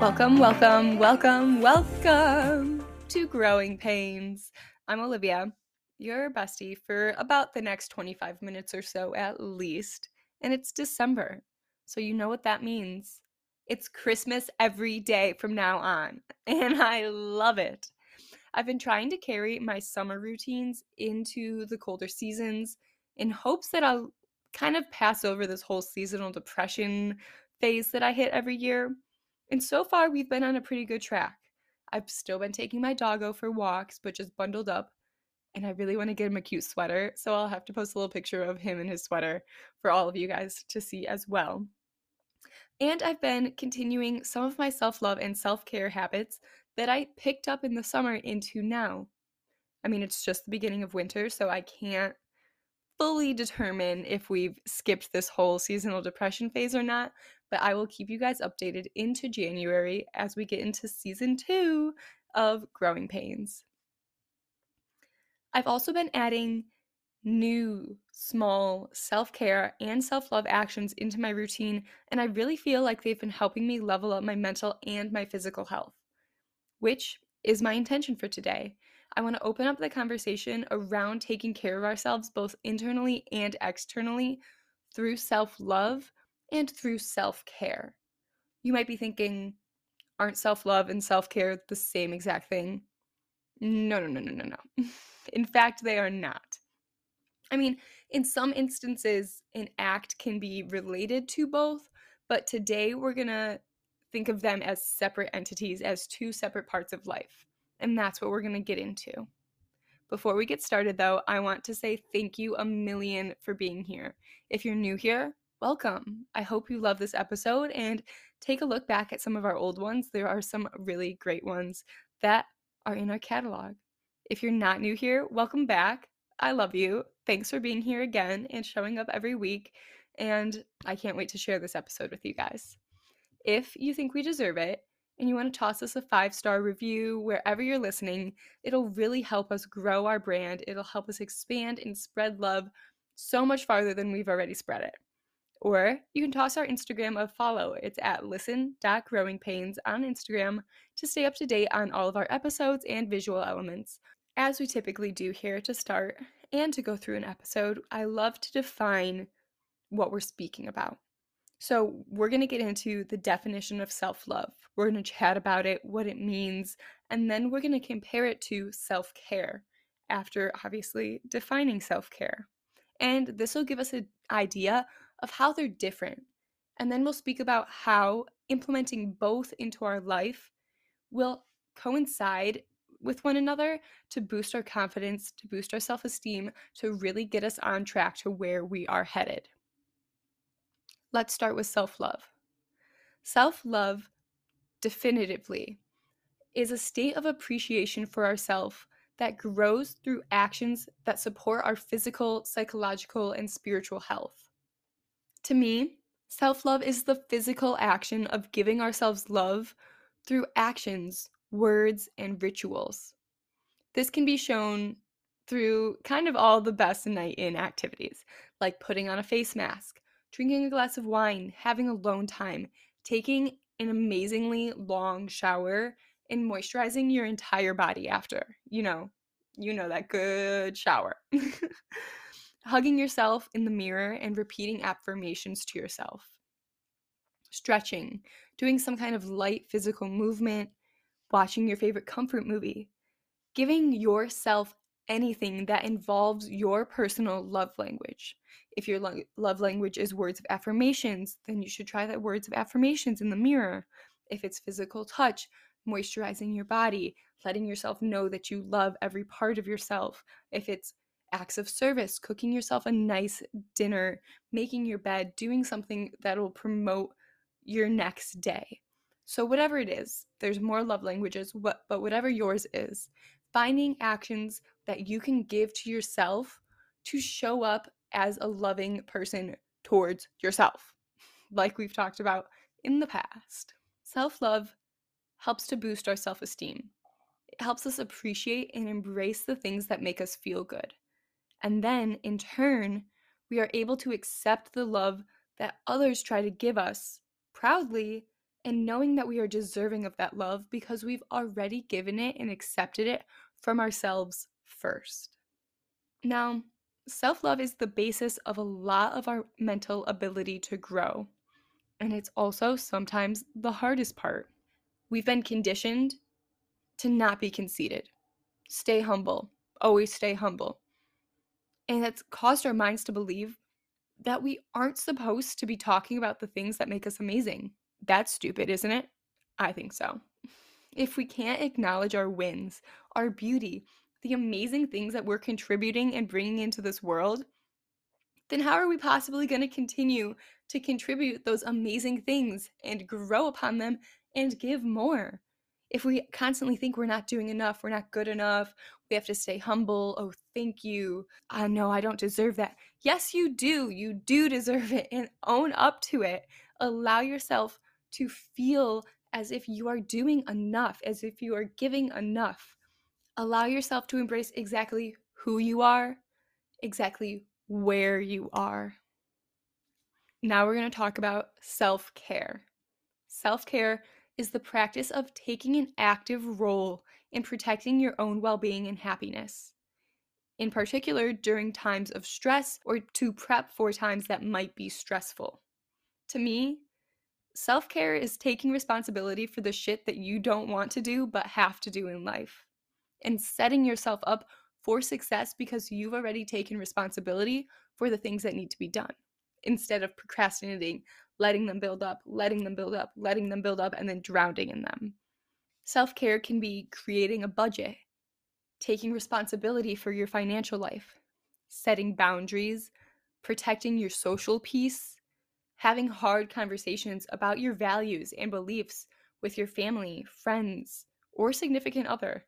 Welcome, welcome, welcome, welcome to Growing Pains. I'm Olivia, your bestie for about the next 25 minutes or so at least. And it's December, so you know what that means. It's Christmas every day from now on, and I love it. I've been trying to carry my summer routines into the colder seasons in hopes that I'll kind of pass over this whole seasonal depression phase that I hit every year and so far, we've been on a pretty good track. I've still been taking my doggo for walks, but just bundled up. And I really want to get him a cute sweater, so I'll have to post a little picture of him in his sweater for all of you guys to see as well. And I've been continuing some of my self love and self care habits that I picked up in the summer into now. I mean, it's just the beginning of winter, so I can't fully determine if we've skipped this whole seasonal depression phase or not, but I will keep you guys updated into January as we get into season two of Growing Pains. I've also been adding new small self care and self love actions into my routine, and I really feel like they've been helping me level up my mental and my physical health, which is my intention for today. I want to open up the conversation around taking care of ourselves both internally and externally through self love and through self care. You might be thinking, aren't self love and self care the same exact thing? No, no, no, no, no, no. in fact, they are not. I mean, in some instances, an act can be related to both, but today we're going to think of them as separate entities, as two separate parts of life. And that's what we're going to get into. Before we get started, though, I want to say thank you a million for being here. If you're new here, welcome. I hope you love this episode and take a look back at some of our old ones. There are some really great ones that are in our catalog. If you're not new here, welcome back. I love you. Thanks for being here again and showing up every week. And I can't wait to share this episode with you guys. If you think we deserve it and you want to toss us a five star review wherever you're listening, it'll really help us grow our brand. It'll help us expand and spread love so much farther than we've already spread it. Or you can toss our Instagram a follow. It's at listen.growingpains on Instagram to stay up to date on all of our episodes and visual elements. As we typically do here to start and to go through an episode, I love to define what we're speaking about. So, we're going to get into the definition of self love. We're going to chat about it, what it means, and then we're going to compare it to self care after obviously defining self care. And this will give us an idea of how they're different. And then we'll speak about how implementing both into our life will coincide with one another to boost our confidence, to boost our self esteem, to really get us on track to where we are headed. Let's start with self love. Self love, definitively, is a state of appreciation for ourselves that grows through actions that support our physical, psychological, and spiritual health. To me, self love is the physical action of giving ourselves love through actions, words, and rituals. This can be shown through kind of all the best night in activities, like putting on a face mask, drinking a glass of wine, having a alone time, taking an amazingly long shower, and moisturizing your entire body after. You know, you know that good shower. hugging yourself in the mirror and repeating affirmations to yourself. Stretching, doing some kind of light physical movement, watching your favorite comfort movie, giving yourself anything that involves your personal love language. If your lo- love language is words of affirmations, then you should try that words of affirmations in the mirror. If it's physical touch, moisturizing your body, letting yourself know that you love every part of yourself. If it's acts of service, cooking yourself a nice dinner, making your bed, doing something that will promote your next day. So, whatever it is, there's more love languages, but whatever yours is, finding actions that you can give to yourself to show up as a loving person towards yourself, like we've talked about in the past. Self love helps to boost our self esteem. It helps us appreciate and embrace the things that make us feel good. And then, in turn, we are able to accept the love that others try to give us proudly and knowing that we are deserving of that love because we've already given it and accepted it from ourselves first. Now, self love is the basis of a lot of our mental ability to grow, and it's also sometimes the hardest part. We've been conditioned to not be conceited, stay humble, always stay humble. And that's caused our minds to believe that we aren't supposed to be talking about the things that make us amazing. That's stupid, isn't it? I think so. If we can't acknowledge our wins, our beauty, the amazing things that we're contributing and bringing into this world, then how are we possibly going to continue to contribute those amazing things and grow upon them and give more? If we constantly think we're not doing enough, we're not good enough, we have to stay humble. Oh, thank you. I uh, know I don't deserve that. Yes, you do. You do deserve it and own up to it. Allow yourself to feel as if you are doing enough, as if you are giving enough. Allow yourself to embrace exactly who you are, exactly where you are. Now we're going to talk about self care. Self care is the practice of taking an active role in protecting your own well being and happiness. In particular, during times of stress or to prep for times that might be stressful. To me, self care is taking responsibility for the shit that you don't want to do but have to do in life and setting yourself up for success because you've already taken responsibility for the things that need to be done instead of procrastinating, letting them build up, letting them build up, letting them build up, and then drowning in them. Self care can be creating a budget, taking responsibility for your financial life, setting boundaries, protecting your social peace, having hard conversations about your values and beliefs with your family, friends, or significant other.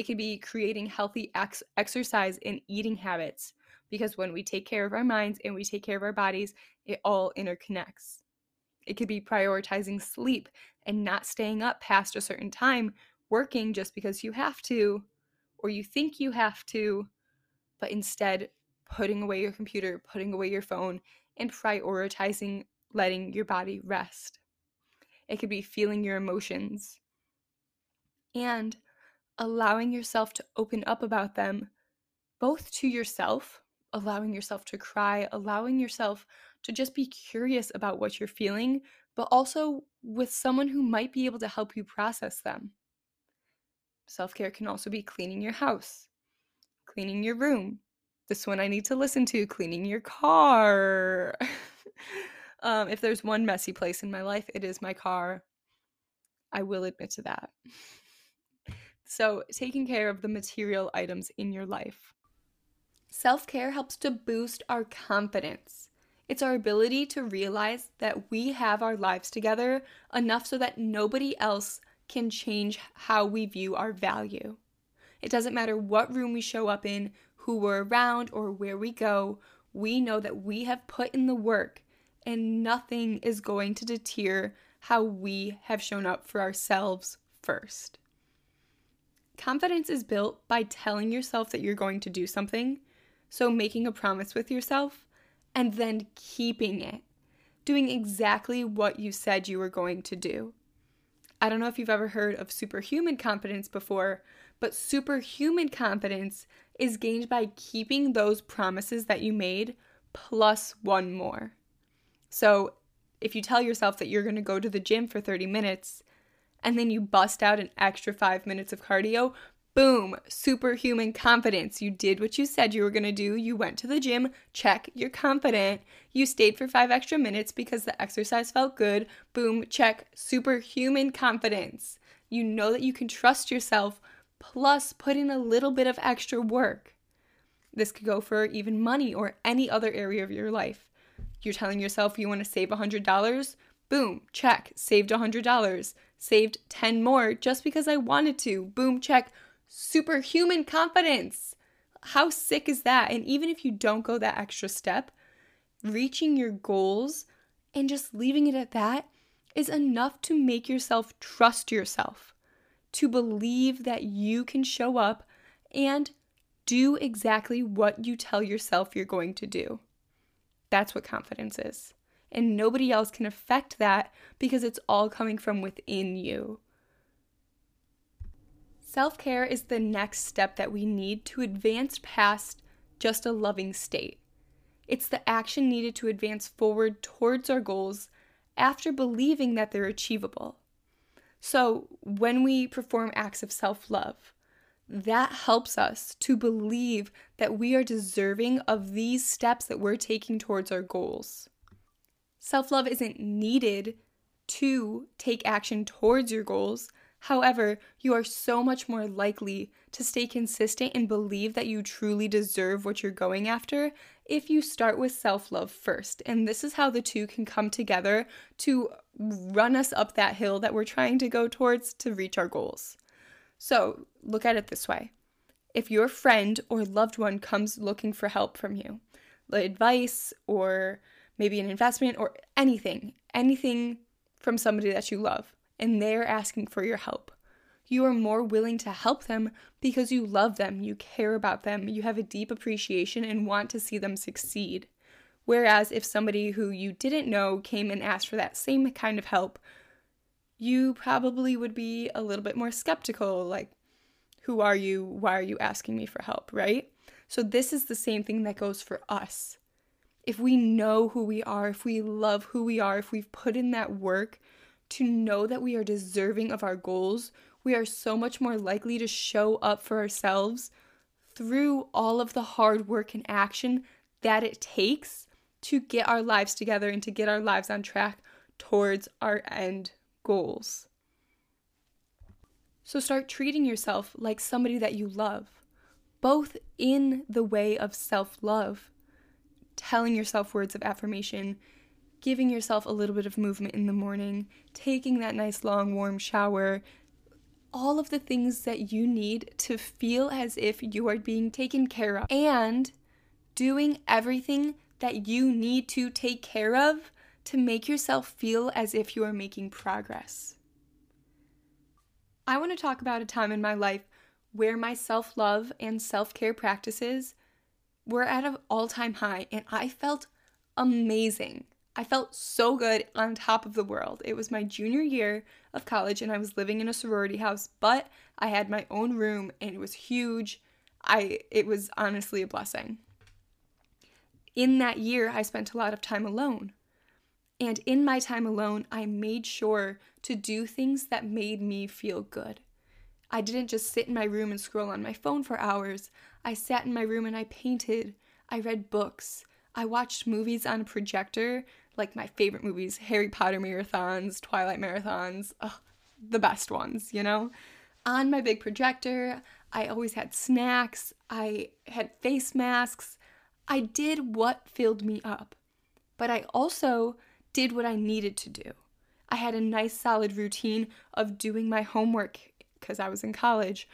It could be creating healthy ex- exercise and eating habits because when we take care of our minds and we take care of our bodies, it all interconnects. It could be prioritizing sleep and not staying up past a certain time, working just because you have to or you think you have to, but instead putting away your computer, putting away your phone, and prioritizing letting your body rest. It could be feeling your emotions and allowing yourself to open up about them, both to yourself, allowing yourself to cry, allowing yourself to just be curious about what you're feeling, but also with someone who might be able to help you process them. Self care can also be cleaning your house, cleaning your room, this one I need to listen to cleaning your car. um, if there's one messy place in my life, it is my car. I will admit to that. So, taking care of the material items in your life. Self care helps to boost our confidence. It's our ability to realize that we have our lives together enough so that nobody else can change how we view our value. It doesn't matter what room we show up in, who we're around or where we go, we know that we have put in the work and nothing is going to deter how we have shown up for ourselves first. Confidence is built by telling yourself that you're going to do something, so making a promise with yourself, and then keeping it, doing exactly what you said you were going to do. I don't know if you've ever heard of superhuman confidence before, but superhuman confidence is gained by keeping those promises that you made plus one more. So, if you tell yourself that you're going to go to the gym for 30 minutes and then you bust out an extra five minutes of cardio, boom, superhuman confidence. You did what you said you were going to do. You went to the gym, check, you're confident. You stayed for five extra minutes because the exercise felt good. Boom, check, superhuman confidence. You know that you can trust yourself plus put in a little bit of extra work. This could go for even money or any other area of your life. You're telling yourself you want to save $100, boom, check, saved $100. Saved 10 more just because I wanted to, boom, check, superhuman confidence. How sick is that? And even if you don't go that extra step, reaching your goals and just leaving it at that is enough to make yourself trust yourself to believe that you can show up and do exactly what you tell yourself you're going to do. That's what confidence is. And nobody else can affect that because it's all coming from within you. Self care is the next step that we need to advance past just a loving state. It's the action needed to advance forward towards our goals after believing that they're achievable. So, when we perform acts of self love, that helps us to believe that we are deserving of these steps that we're taking towards our goals. Self love isn't needed to take action towards your goals. However, you are so much more likely to stay consistent and believe that you truly deserve what you're going after if you start with self love first. And this is how the two can come together to run us up that hill that we're trying to go towards to reach our goals. So look at it this way if your friend or loved one comes looking for help from you, advice or maybe an investment or anything, anything from somebody that you love, and they're asking for your help you are more willing to help them because you love them, you care about them, you have a deep appreciation and want to see them succeed. Whereas if somebody who you didn't know came and asked for that same kind of help, you probably would be a little bit more skeptical like, who are you? Why are you asking me for help, right? So, this is the same thing that goes for us. If we know who we are, if we love who we are, if we've put in that work to know that we are deserving of our goals, we are so much more likely to show up for ourselves through all of the hard work and action that it takes to get our lives together and to get our lives on track towards our end goals. So start treating yourself like somebody that you love, both in the way of self love, telling yourself words of affirmation, giving yourself a little bit of movement in the morning, taking that nice long warm shower, all of the things that you need to feel as if you are being taken care of and doing everything that you need to take care of to make yourself feel as if you are making progress. I want to talk about a time in my life where my self love and self care practices were at an all time high and I felt amazing. I felt so good on top of the world. It was my junior year of college and I was living in a sorority house, but I had my own room and it was huge. I it was honestly a blessing. In that year, I spent a lot of time alone. And in my time alone, I made sure to do things that made me feel good. I didn't just sit in my room and scroll on my phone for hours. I sat in my room and I painted. I read books. I watched movies on a projector like my favorite movies Harry Potter marathons, Twilight marathons, ugh, the best ones, you know? On my big projector, I always had snacks, I had face masks. I did what filled me up, but I also did what I needed to do. I had a nice solid routine of doing my homework because I was in college,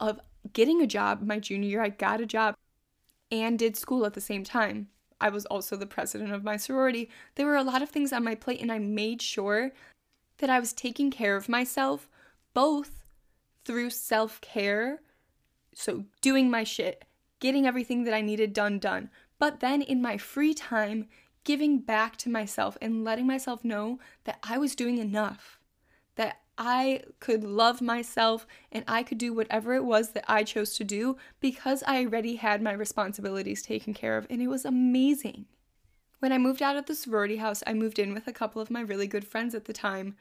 of getting a job my junior year. I got a job and did school at the same time. I was also the president of my sorority. There were a lot of things on my plate, and I made sure that I was taking care of myself both through self care, so doing my shit, getting everything that I needed done, done, but then in my free time, giving back to myself and letting myself know that I was doing enough, that I could love myself and I could do whatever it was that I chose to do because I already had my responsibilities taken care of, and it was amazing. When I moved out of the sorority house, I moved in with a couple of my really good friends at the time,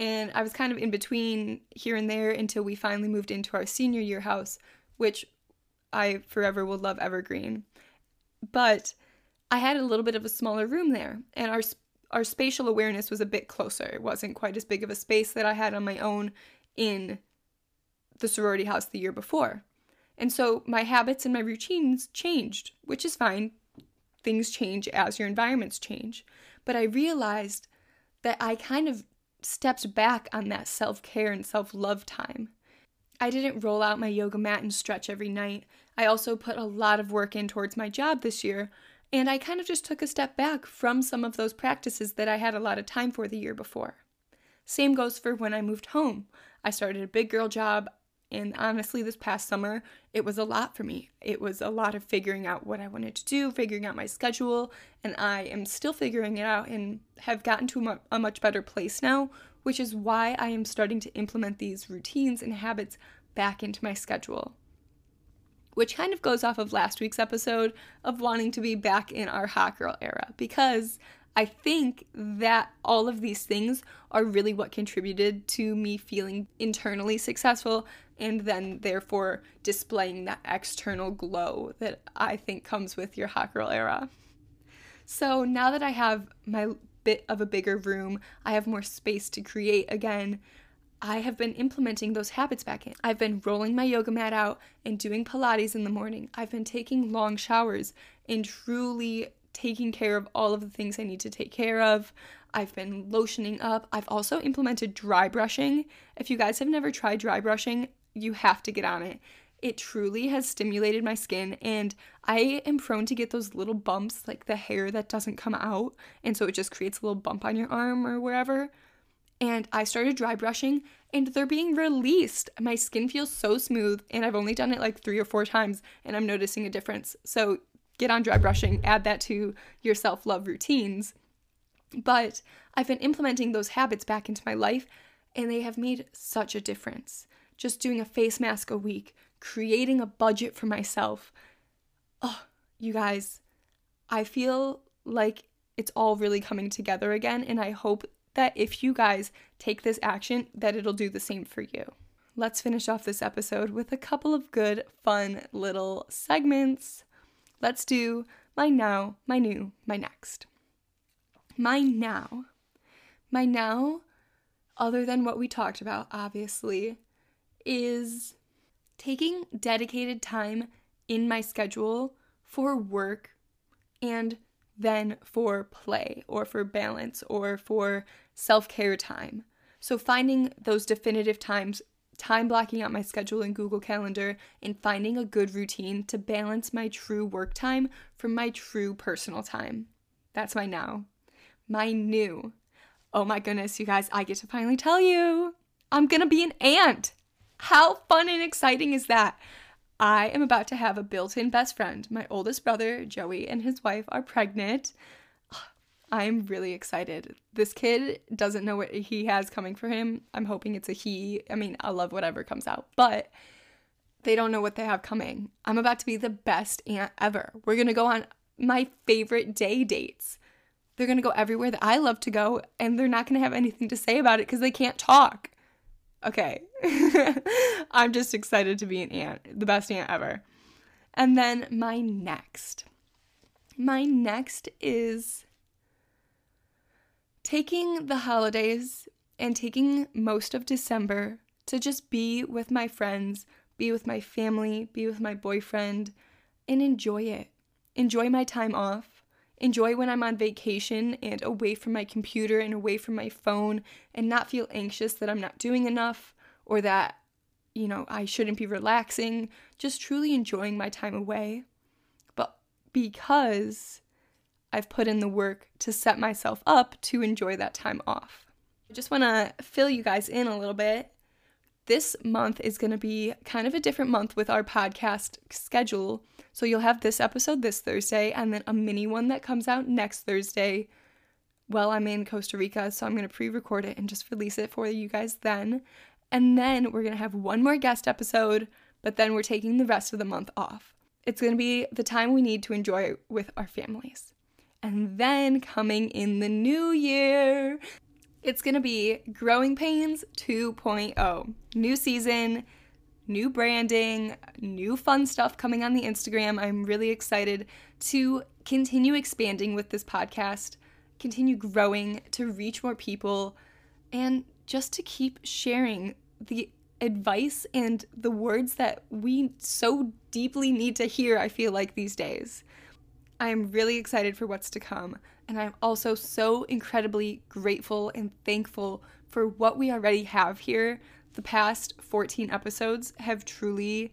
and I was kind of in between here and there until we finally moved into our senior year house, which I forever will love Evergreen. But I had a little bit of a smaller room there, and our our spatial awareness was a bit closer. It wasn't quite as big of a space that I had on my own in the sorority house the year before. And so my habits and my routines changed, which is fine. Things change as your environments change. But I realized that I kind of stepped back on that self care and self love time. I didn't roll out my yoga mat and stretch every night. I also put a lot of work in towards my job this year, and I kind of just took a step back from some of those practices that I had a lot of time for the year before. Same goes for when I moved home. I started a big girl job And honestly, this past summer, it was a lot for me. It was a lot of figuring out what I wanted to do, figuring out my schedule, and I am still figuring it out and have gotten to a much better place now, which is why I am starting to implement these routines and habits back into my schedule. Which kind of goes off of last week's episode of wanting to be back in our hot girl era because I think that all of these things are really what contributed to me feeling internally successful and then therefore displaying that external glow that I think comes with your hot girl era. So now that I have my bit of a bigger room, I have more space to create again. I have been implementing those habits back in. I've been rolling my yoga mat out and doing Pilates in the morning. I've been taking long showers and truly taking care of all of the things I need to take care of. I've been lotioning up. I've also implemented dry brushing. If you guys have never tried dry brushing, you have to get on it. It truly has stimulated my skin, and I am prone to get those little bumps, like the hair that doesn't come out, and so it just creates a little bump on your arm or wherever. And I started dry brushing, and they're being released. My skin feels so smooth, and I've only done it like three or four times, and I'm noticing a difference. So get on dry brushing, add that to your self love routines. But I've been implementing those habits back into my life, and they have made such a difference just doing a face mask a week, creating a budget for myself. Oh, you guys, I feel like it's all really coming together again and I hope that if you guys take this action that it'll do the same for you. Let's finish off this episode with a couple of good fun little segments. Let's do my now, my new, my next. My now. My now other than what we talked about obviously is taking dedicated time in my schedule for work and then for play or for balance or for self care time. So, finding those definitive times, time blocking out my schedule in Google Calendar, and finding a good routine to balance my true work time from my true personal time. That's my now. My new. Oh my goodness, you guys, I get to finally tell you I'm gonna be an aunt. How fun and exciting is that? I am about to have a built in best friend. My oldest brother, Joey, and his wife are pregnant. I'm really excited. This kid doesn't know what he has coming for him. I'm hoping it's a he. I mean, I love whatever comes out, but they don't know what they have coming. I'm about to be the best aunt ever. We're going to go on my favorite day dates. They're going to go everywhere that I love to go, and they're not going to have anything to say about it because they can't talk. Okay. I'm just excited to be an aunt, the best aunt ever. And then my next. My next is taking the holidays and taking most of December to just be with my friends, be with my family, be with my boyfriend, and enjoy it. Enjoy my time off enjoy when I'm on vacation and away from my computer and away from my phone and not feel anxious that I'm not doing enough or that, you know, I shouldn't be relaxing. Just truly enjoying my time away. But because I've put in the work to set myself up to enjoy that time off. I just want to fill you guys in a little bit. This month is going to be kind of a different month with our podcast schedule so you'll have this episode this Thursday and then a mini one that comes out next Thursday. Well, I'm in Costa Rica, so I'm going to pre record it and just release it for you guys then. And then we're going to have one more guest episode, but then we're taking the rest of the month off. It's going to be the time we need to enjoy with our families. And then coming in the new year, it's to be Growing Pains 2.0. New season, new branding, new fun stuff coming on the Instagram. I'm really excited to continue expanding with this podcast, continue growing to reach more people, and just to keep sharing the advice and the words that we so deeply need to hear, I feel like these days. I am really excited for what's to come, and I'm also so incredibly grateful and thankful for what we already have here the past 14 episodes have truly,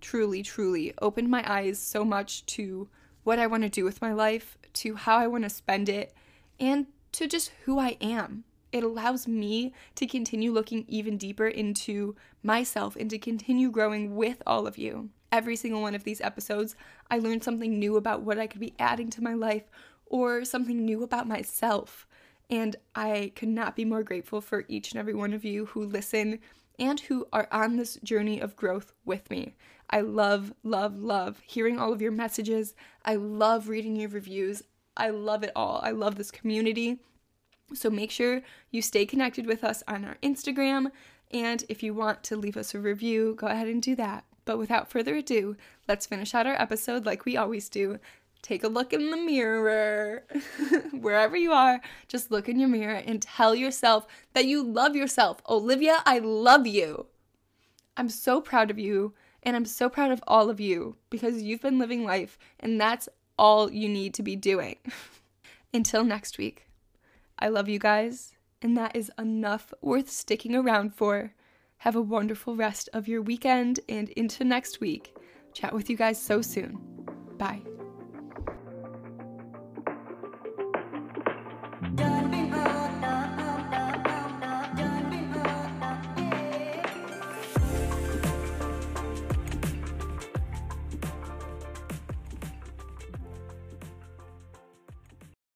truly, truly opened my eyes so much to what I want to do with my life, to how I want to spend it, and to just who I am. It allows me to continue looking even deeper into myself and to continue growing with all of you. Every single one of these episodes, I learned something new about what I could be adding to my life or something new about myself. And I could not be more grateful for each and every one of you who listen and who are on this journey of growth with me. I love, love, love hearing all of your messages. I love reading your reviews. I love it all. I love this community. So make sure you stay connected with us on our Instagram. And if you want to leave us a review, go ahead and do that. But without further ado, let's finish out our episode like we always do. Take a look in the mirror. Wherever you are, just look in your mirror and tell yourself that you love yourself. Olivia, I love you. I'm so proud of you, and I'm so proud of all of you because you've been living life, and that's all you need to be doing. Until next week. I love you guys, and that is enough worth sticking around for. Have a wonderful rest of your weekend and into next week. Chat with you guys so soon. Bye.